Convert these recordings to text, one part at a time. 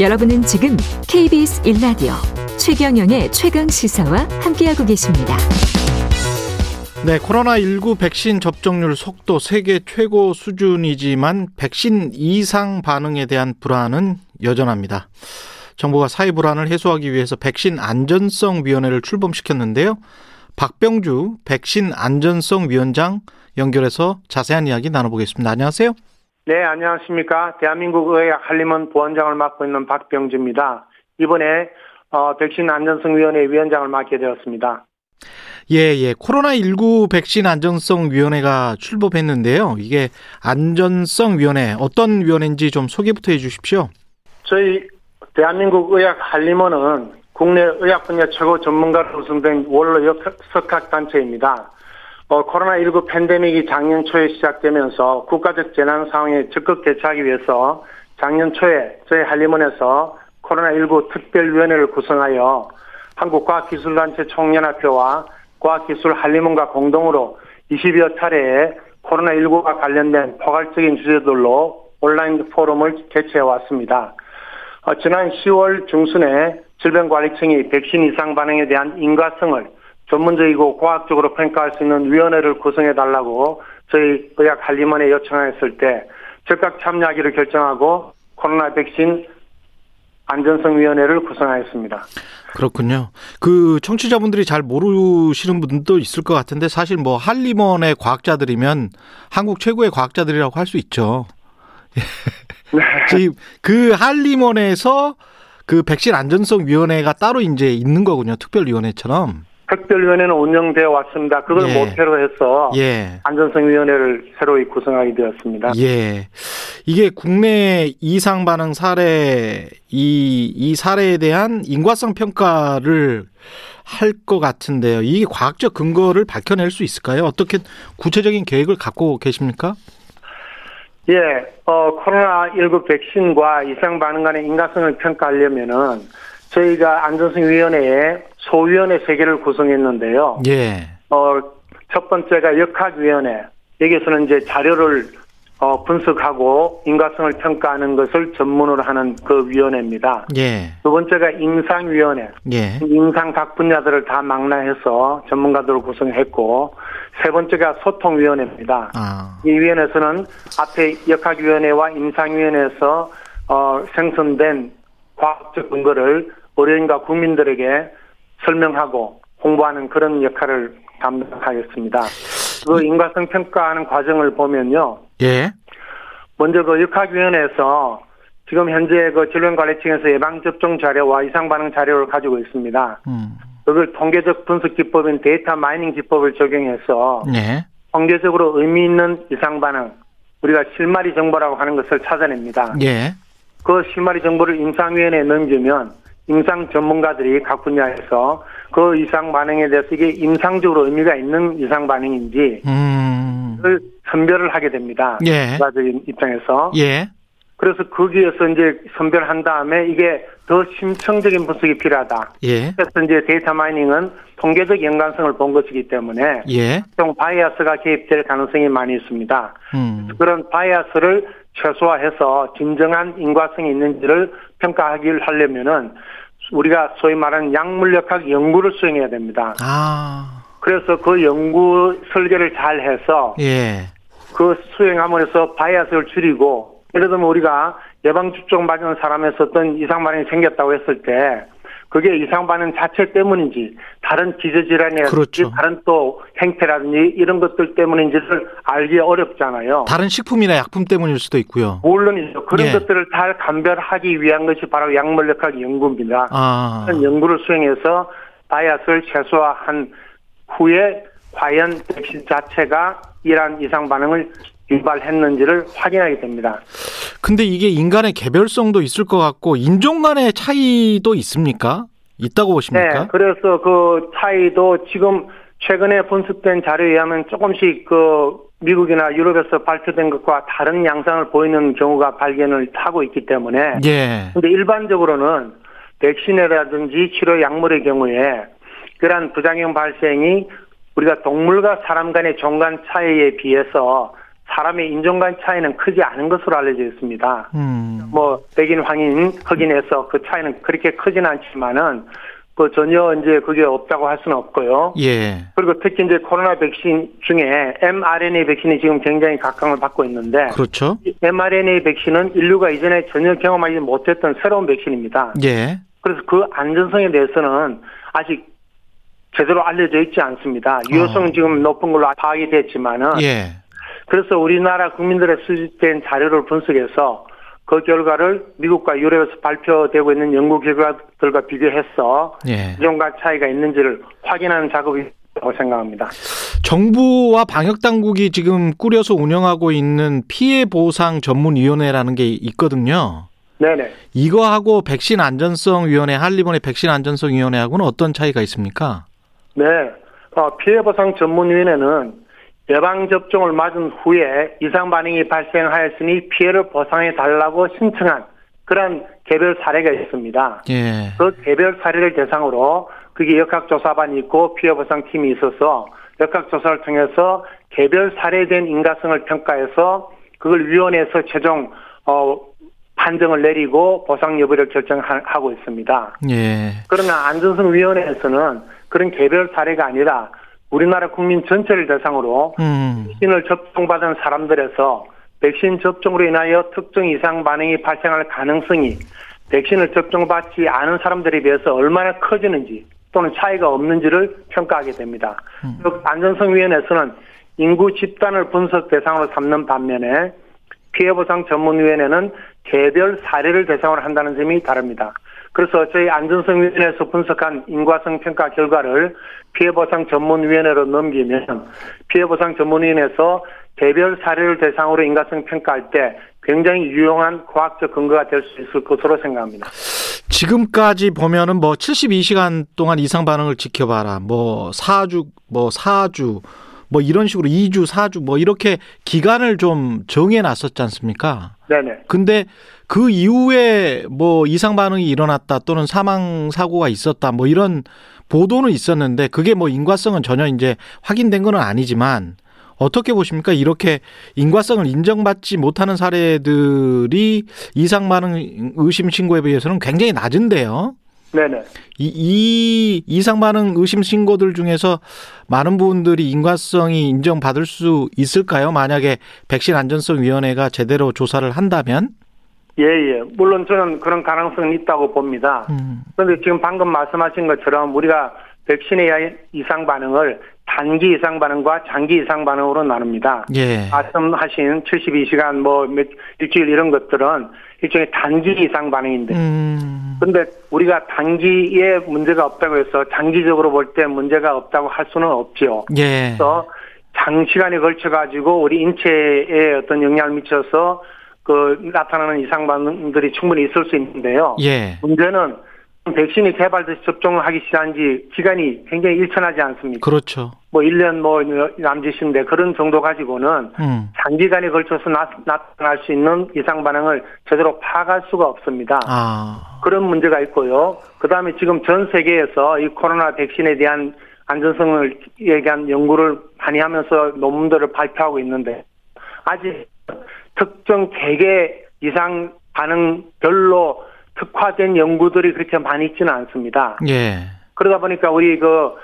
여러분은 지금 KBS 1라디오 최경영의 최강 시사와 함께하고 계십니다. 네, 코로나19 백신 접종률 속도 세계 최고 수준이지만 백신 이상 반응에 대한 불안은 여전합니다. 정부가 사회 불안을 해소하기 위해서 백신 안전성 위원회를 출범시켰는데요. 박병주 백신 안전성 위원장 연결해서 자세한 이야기 나눠보겠습니다. 안녕하세요. 네, 안녕하십니까. 대한민국 의학 한림원 부원장을 맡고 있는 박병주입니다. 이번에 어, 백신 안전성 위원회 위원장을 맡게 되었습니다. 예, 예. 코로나19 백신 안전성 위원회가 출범했는데요. 이게 안전성 위원회 어떤 위원회인지 좀 소개부터 해 주십시오. 저희 대한민국 의학 한림원은 국내 의학 분야 최고 전문가로 구성된 원로 역석학 단체입니다. 어, 코로나19 팬데믹이 작년 초에 시작되면서 국가적 재난 상황에 적극 대처하기 위해서 작년 초에 저희 한림원에서 코로나19 특별위원회를 구성하여 한국과학기술단체 총연합회와 과학기술 한림원과 공동으로 20여 차례의 코로나19가 관련된 포괄적인 주제들로 온라인 포럼을 개최해 왔습니다. 어, 지난 10월 중순에 질병관리청이 백신 이상 반응에 대한 인과성을 전문적이고 과학적으로 평가할 수 있는 위원회를 구성해 달라고 저희 의학 한림원에 요청했을 때 즉각 참여하기로 결정하고 코로나 백신 안전성위원회를 구성하였습니다. 그렇군요. 그 청취자분들이 잘 모르시는 분도 있을 것 같은데 사실 뭐 한림원의 과학자들이면 한국 최고의 과학자들이라고 할 수 있죠. 네. 지금 그 한림원에서 그 백신 안전성 위원회가 따로 이제 있는 거군요. 특별위원회처럼. 특별위원회는 운영되어 왔습니다. 그걸 예. 모태로 해서 예. 안전성위원회를 새로이 구성하게 되었습니다. 예. 이게 국내 이상 반응 사례 이, 이 사례에 대한 인과성 평가를 할 것 같은데요. 이 과학적 근거를 밝혀낼 수 있을까요? 어떻게 구체적인 계획을 갖고 계십니까? 예, 어, 코로나19 백신과 이상 반응 간의 인과성을 평가하려면은 저희가 안전성위원회에 소위원회 세 개를 구성했는데요. 예. 어, 첫 번째가 역학위원회. 여기서는 이제 자료를 어, 분석하고 인과성을 평가하는 것을 전문으로 하는 그 위원회입니다. 예. 두 번째가 임상위원회. 예. 임상 각 분야들을 다 망라해서 전문가들을 구성했고, 세 번째가 소통위원회입니다. 아. 이 위원회에서는 앞에 역학위원회와 임상위원회에서 어, 생성된 과학적 근거를 의료인과 국민들에게 설명하고 홍보하는 그런 역할을 담당하겠습니다. 그 인과성 평가하는 과정을 보면요. 예. 먼저 그 역학위원회에서 지금 현재 그 질병관리청에서 예방접종 자료와 이상반응 자료를 가지고 있습니다. 음. 그걸 통계적 분석 기법인 data mining 기법을 적용해서 네. 통계적으로 의미 있는 이상반응, 우리가 실마리 정보라고 하는 것을 찾아냅니다. 예. 그 실마리 정보를 임상위원회에 넘기면 임상 전문가들이 각 분야에서 그 이상 반응에 대해서 이게 임상적으로 의미가 있는 이상 반응인지 음. 를 선별을 하게 됩니다. 예. 과적인 입장에서. 예. 그래서 거기에서 이제 선별한 다음에 이게 더 심층적인 분석이 필요하다. 예. 그래서 이제 data mining은 통계적 연관성을 본 것이기 때문에 예. 좀 bias가 개입될 가능성이 많이 있습니다. 음. 그런 bias를 최소화해서 진정한 인과성이 있는지를 평가하기를 하려면은 우리가 소위 말하는 약물역학 연구를 수행해야 됩니다. 아. 그래서 그 연구 설계를 잘 해서 예. 그 수행함으로써 bias를 줄이고 예를 들면 우리가 예방접종 맞은 사람에서 어떤 이상 반응이 생겼다고 했을 때 그게 이상 반응 자체 때문인지 다른 기저질환이라든지 그렇죠. 다른 또 행태라든지 이런 것들 때문인지를 알기 어렵잖아요. 다른 식품이나 약품 때문일 수도 있고요. 물론이죠. 그런 예. 것들을 잘 감별하기 위한 것이 바로 약물역학 연구입니다. 아. 그런 연구를 수행해서 바이아스를 최소화한 후에 과연 백신 자체가 이러한 이상 반응을 유발했는지를 확인하게 됩니다. 근데 이게 인간의 개별성도 있을 것 같고 인종 간의 차이도 있습니까? 있다고 보십니까? 네, 그래서 그 차이도 지금 최근에 분석된 자료에 의하면 조금씩 그 미국이나 유럽에서 발표된 것과 다른 양상을 보이는 경우가 발견을 하고 있기 때문에. 예. 근데 일반적으로는 백신이라든지 치료 약물의 경우에 그러한 부작용 발생이 우리가 동물과 사람 간의 종간 차이에 비해서 사람의 인종 간 차이는 크지 않은 것으로 알려져 있습니다. 음. 뭐 백인, 황인, 흑인에서 그 차이는 그렇게 크지는 않지만은 그 전혀 이제 그게 없다고 할 수는 없고요. 예. 그리고 특히 이제 코로나 백신 중에 mRNA 백신이 지금 굉장히 각광을 받고 있는데 그렇죠. 이 mRNA 백신은 인류가 이전에 전혀 경험하지 못했던 새로운 백신입니다. 예. 그래서 그 안전성에 대해서는 아직 제대로 알려져 있지 않습니다. 유효성은 어. 지금 높은 걸로 파악이 됐지만은 예. 그래서 우리나라 국민들의 수집된 자료를 분석해서 그 결과를 미국과 유럽에서 발표되고 있는 연구 결과들과 비교해서 예. 인종과 차이가 있는지를 확인하는 작업이 라고 생각합니다. 정부와 방역 당국이 지금 꾸려서 운영하고 있는 피해 보상 전문 위원회라는 게 있거든요. 네네. 이거하고 백신 안전성 위원회 한리본의 백신 안전성 위원회하고는 어떤 차이가 있습니까? 네. 어, 피해 보상 전문 위원회는 예방접종을 맞은 후에 이상 반응이 발생하였으니 피해를 보상해 달라고 신청한 그런 개별 사례가 있습니다. 예. 그 개별 사례를 대상으로 그게 역학조사반이 있고 피해보상팀이 있어서 역학조사를 통해서 개별 사례된 인가성을 평가해서 그걸 위원회에서 최종 어, 판정을 내리고 보상 여부를 결정하고 있습니다. 예. 그러나 안전성위원회에서는 그런 개별 사례가 아니라 우리나라 국민 전체를 대상으로 음. 백신을 접종받은 사람들에서 백신 접종으로 인하여 특정 이상 반응이 발생할 가능성이 백신을 접종받지 않은 사람들에 비해서 얼마나 커지는지 또는 차이가 없는지를 평가하게 됩니다. 즉 안전성위원회에서는 인구 집단을 분석 대상으로 삼는 반면에 피해보상 전문위원회는 개별 사례를 대상으로 한다는 점이 다릅니다. 그래서 저희 안전성위원회에서 분석한 인과성 평가 결과를 피해보상 전문위원회로 넘기면 피해보상 전문위원회에서 개별 사례를 대상으로 인과성 평가할 때 굉장히 유용한 과학적 근거가 될 수 있을 것으로 생각합니다. 지금까지 보면은 뭐 72시간 동안 이상 반응을 지켜봐라. 뭐 4주, 뭐 4주, 뭐 이런 식으로 2주, 4주 뭐 이렇게 기간을 좀 정해 놨었지 않습니까? 네네. 근데 그 이후에 뭐 이상 반응이 일어났다 또는 사망 사고가 있었다 뭐 이런 보도는 있었는데 그게 뭐 인과성은 전혀 이제 확인된 건 아니지만 어떻게 보십니까? 이렇게 인과성을 인정받지 못하는 사례들이 이상 반응 의심 신고에 비해서는 굉장히 낮은데요. 네네. 이, 이 이상 반응 의심 신고들 중에서 많은 부분들이 인과성이 인정받을 수 있을까요? 만약에 백신 안전성 위원회가 제대로 조사를 한다면? 예, 예. 물론 저는 그런 가능성은 있다고 봅니다. 음. 그런데 지금 방금 말씀하신 것처럼 우리가 백신에 의한 이상 반응을 단기 이상 반응과 장기 이상 반응으로 나눕니다. 예. 말씀하신 72시간 뭐 몇, 일주일 이런 것들은 일종의 단기 이상 반응인데. 음. 근데 우리가 단기에 문제가 없다고 해서 장기적으로 볼 때 문제가 없다고 할 수는 없지요. 예. 그래서 장시간에 걸쳐 가지고 우리 인체에 어떤 영향을 미쳐서 그 나타나는 이상 반응들이 충분히 있을 수 있는데요. 예. 문제는 백신이 개발돼서 접종을 하기 시작한 지 기간이 굉장히 일천하지 않습니까? 그렇죠. 뭐 1년 뭐 남짓인데 그런 정도 가지고는 음. 장기간에 걸쳐서 나, 나타날 수 있는 이상 반응을 제대로 파악할 수가 없습니다. 아. 그런 문제가 있고요. 그 다음에 지금 전 세계에서 이 코로나 백신에 대한 안전성을 얘기한 연구를 많이 하면서 논문들을 발표하고 있는데 아직 특정 개개 이상 반응별로 특화된 연구들이 그렇게 많이 있지는 않습니다. 예. 그러다 보니까 우리 그,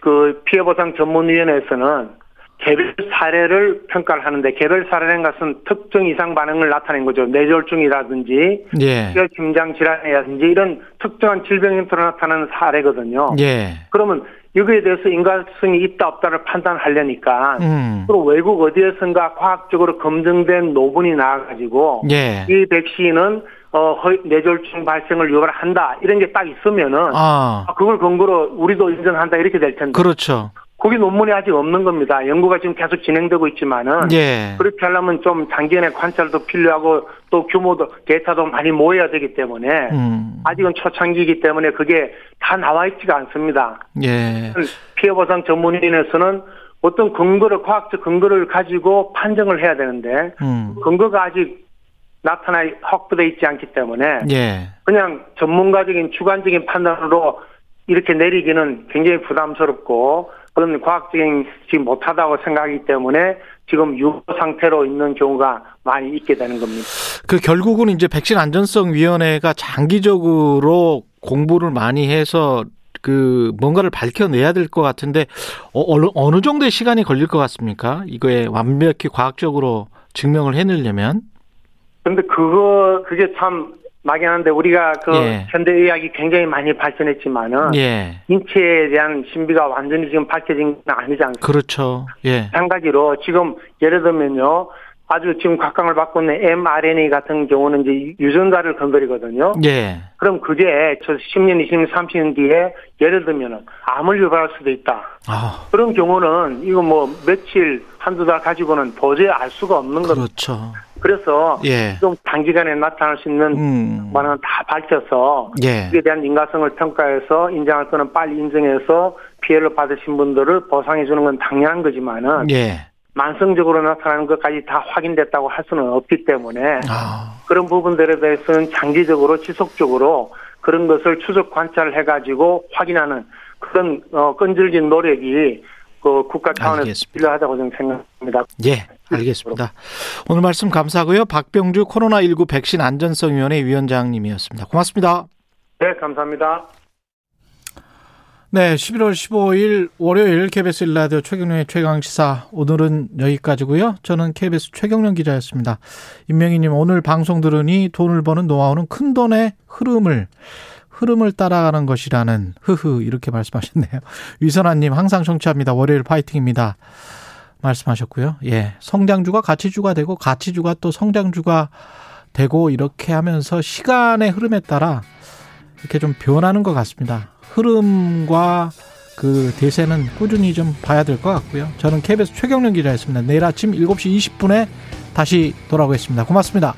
그 피해보상 전문위원회에서는 개별 사례를 평가를 하는데 개별 사례라는 것은 특정 이상 반응을 나타낸 거죠. 뇌졸중이라든지 예. 뼈 심장 질환이라든지 이런 특정한 질병 형태로 나타나는 사례거든요. 예. 그러면 여기에 대해서 인과성이 있다 없다를 판단하려니까 음. 또 외국 어디에선가 과학적으로 검증된 노분이 나와가지고 예. 이 백신은 어, 허- 뇌졸중 발생을 유발한다 이런 게 딱 있으면은 아. 아, 그걸 근거로 우리도 인정한다 이렇게 될 텐데 그렇죠. 거기 논문이 아직 없는 겁니다. 연구가 지금 계속 진행되고 있지만은 예. 그렇게 하려면 좀 장기간의 관찰도 필요하고 또 규모도 데이터도 많이 모여야 되기 때문에 음. 아직은 초창기이기 때문에 그게 다 나와 있지가 않습니다. 예. 피해 보상 전문위원회에서는 어떤 근거를 과학적 근거를 가지고 판정을 해야 되는데 음. 근거가 아직 나타나 확보돼 있지 않기 때문에 예. 그냥 전문가적인 주관적인 판단으로 이렇게 내리기는 굉장히 부담스럽고 그런 과학적인 지금 못하다고 생각하기 때문에 지금 유보 상태로 있는 경우가 많이 있게 되는 겁니다. 그 결국은 이제 백신 안전성 위원회가 장기적으로 공부를 많이 해서 그 뭔가를 밝혀내야 될 것 같은데 어, 어느 어느 정도의 시간이 걸릴 것 같습니까? 이거에 완벽히 과학적으로 증명을 해내려면 근데 그거 그게 참 막연한데 우리가 그 예. 현대 의학이 굉장히 많이 발전했지만은 예 인체에 대한 신비가 완전히 지금 밝혀진 건 아니지 않습니까? 그렇죠 예 마찬가지로 지금 예를 들면요. 아주 지금 각광을 받고 있는 mRNA 같은 경우는 이제 유전자를 건드리거든요. 예. 그럼 그게 저 10년, 20년, 30년 뒤에 예를 들면은 암을 유발할 수도 있다. 아 그런 경우는 이거 뭐 며칠, 한두 달 가지고는 도저히 알 수가 없는 겁니다. 그렇죠 그래서 예 좀 단기간에 나타날 수 있는 음. 반응은 다 밝혀서 예. 그에 대한 인가성을 평가해서 인정할 거는 빨리 인정해서 피해를 받으신 분들을 보상해 주는 건 당연한 거지만은 예. 만성적으로 나타나는 것까지 다 확인됐다고 할 수는 없기 때문에 아, 그런 부분들에 대해서는 장기적으로 지속적으로 그런 것을 추적 관찰을 해가지고 확인하는 그런 어, 끈질긴 노력이 그 국가 차원에서 알겠습니다. 필요하다고 저는 생각합니다. 예, 알겠습니다. 오늘 말씀 감사하고요. 박병주 코로나19 백신 안전성위원회 위원장님이었습니다. 고맙습니다. 네, 감사합니다. 네, 11월 15일 월요일 KBS 일라디오 최경련의 최강 시사 오늘은 여기까지고요. 저는 KBS 최경련 기자였습니다. 임명희님 오늘 방송 들으니 돈을 버는 노하우는 큰 돈의 흐름을 흐름을 따라가는 것이라는 흐흐 이렇게 말씀하셨네요. 위선아님 항상 청취합니다. 월요일 파이팅입니다. 말씀하셨고요. 예, 성장주가 가치주가 되고 가치주가 또 성장주가 되고 이렇게 하면서 시간의 흐름에 따라 이렇게 좀 변하는 것 같습니다. 흐름과 그 대세는 꾸준히 좀 봐야 될 것 같고요. 저는 KBS 최경련 기자였습니다. 내일 아침 7시 20분에 다시 돌아오겠습니다. 고맙습니다.